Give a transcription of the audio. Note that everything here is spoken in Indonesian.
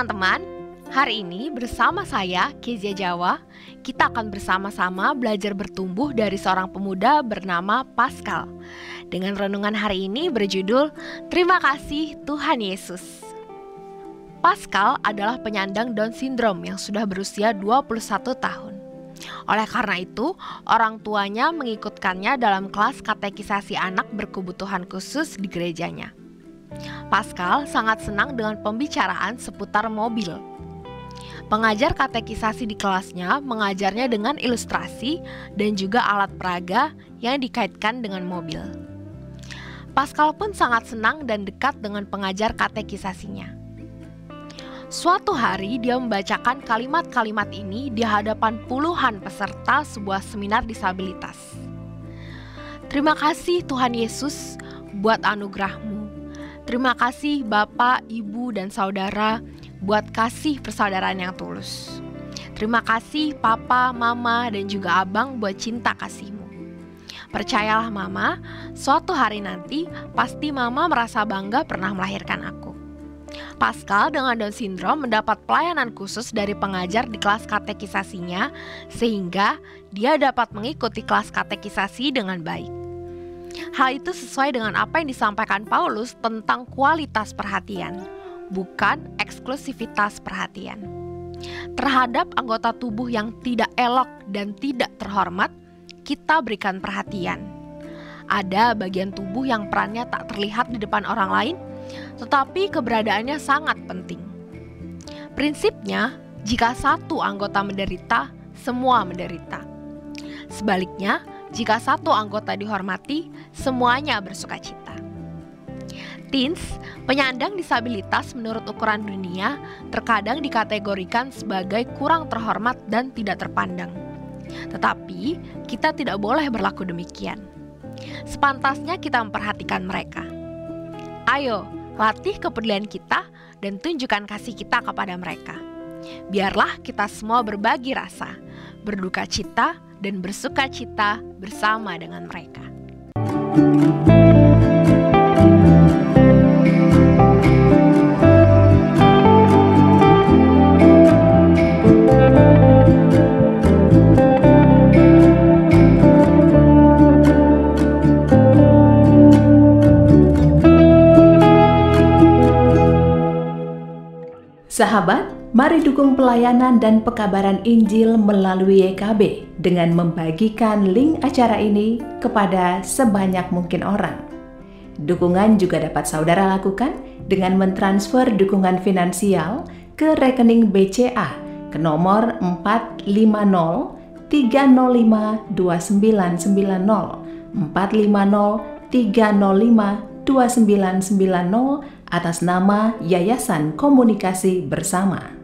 teman-teman, hari ini bersama saya Kezia Jawa, kita akan bersama-sama belajar bertumbuh dari seorang pemuda bernama Pascal. Dengan renungan hari ini berjudul Terima kasih Tuhan Yesus. Pascal adalah penyandang Down syndrome yang sudah berusia 21 tahun. Oleh karena itu, orang tuanya mengikutkannya dalam kelas katekisasi anak berkebutuhan khusus di gerejanya. Pascal sangat senang dengan pembicaraan seputar mobil. Pengajar katekisasi di kelasnya mengajarnya dengan ilustrasi dan juga alat peraga yang dikaitkan dengan mobil. Pascal pun sangat senang dan dekat dengan pengajar katekisasinya. Suatu hari dia membacakan kalimat-kalimat ini di hadapan puluhan peserta sebuah seminar disabilitas. Terima kasih Tuhan Yesus buat anugerahmu Terima kasih Bapak, Ibu, dan Saudara buat kasih persaudaraan yang tulus. Terima kasih Papa, Mama, dan juga Abang buat cinta kasihmu. Percayalah Mama, suatu hari nanti pasti Mama merasa bangga pernah melahirkan aku. Pascal dengan Down syndrome mendapat pelayanan khusus dari pengajar di kelas katekisasinya sehingga dia dapat mengikuti kelas katekisasi dengan baik. Hal itu sesuai dengan apa yang disampaikan Paulus tentang kualitas perhatian, bukan eksklusivitas perhatian. Terhadap anggota tubuh yang tidak elok dan tidak terhormat, kita berikan perhatian. Ada bagian tubuh yang perannya tak terlihat di depan orang lain, tetapi keberadaannya sangat penting. Prinsipnya, jika satu anggota menderita, semua menderita. Sebaliknya, jika satu anggota dihormati, semuanya bersuka cita. Teens, penyandang disabilitas menurut ukuran dunia, terkadang dikategorikan sebagai kurang terhormat dan tidak terpandang. Tetapi, kita tidak boleh berlaku demikian. Sepantasnya kita memperhatikan mereka. Ayo, latih kepedulian kita dan tunjukkan kasih kita kepada mereka. Biarlah kita semua berbagi rasa, berduka cita, dan bersuka cita bersama dengan mereka. Sahabat, Mari dukung pelayanan dan pekabaran Injil melalui YKB dengan membagikan link acara ini kepada sebanyak mungkin orang. Dukungan juga dapat saudara lakukan dengan mentransfer dukungan finansial ke rekening BCA ke nomor 450 305 2990 450 305 2990 atas nama Yayasan Komunikasi Bersama.